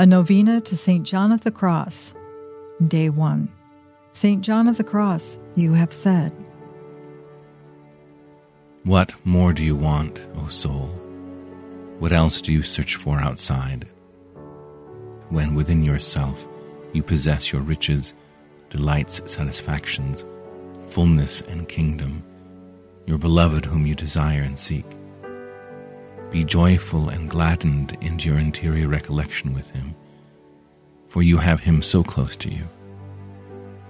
A Novena to St. John of the Cross, Day 1. St. John of the Cross, you have said, What more do you want, O soul? What else do you search for outside? When within yourself you possess your riches, delights, satisfactions, fullness, and kingdom, your beloved whom you desire and seek. Be joyful and gladdened into your interior recollection with him, for you have him so close to you.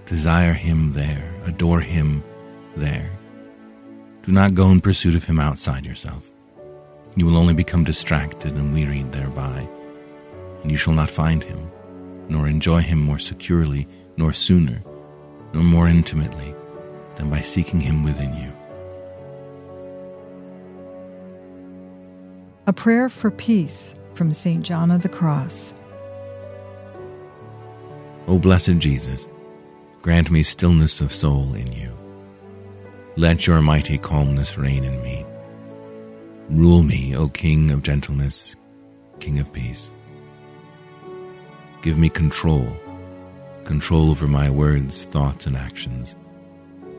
Desire him there, adore him there. Do not go in pursuit of him outside yourself. You will only become distracted and wearied thereby, and you shall not find him, nor enjoy him more securely, nor sooner, nor more intimately than by seeking him within you. A Prayer for Peace from St. John of the Cross. O blessed Jesus, grant me stillness of soul in you. Let your mighty calmness reign in me. Rule me, O King of gentleness, King of peace. Give me control, control over my words, thoughts, and actions,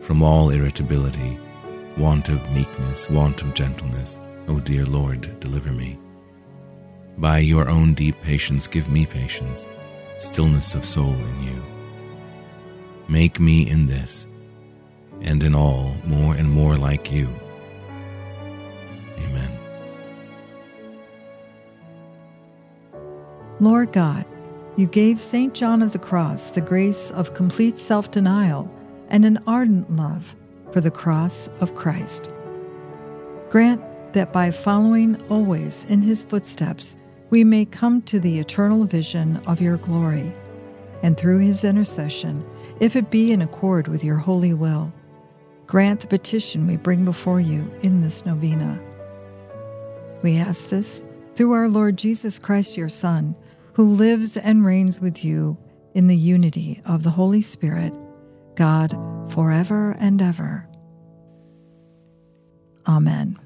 from all irritability, want of meekness, want of gentleness O dear Lord, deliver me. By your own deep patience, give me patience, stillness of soul in you. Make me in this, and in all, more and more like you. Amen. Lord God, you gave St. John of the Cross the grace of complete self denial and an ardent love for the cross of Christ. Grant that by following always in his footsteps, we may come to the eternal vision of your glory. And through his intercession, if it be in accord with your holy will, grant the petition we bring before you in this novena. We ask this through our Lord Jesus Christ, your Son, who lives and reigns with you in the unity of the Holy Spirit, God, forever and ever. Amen.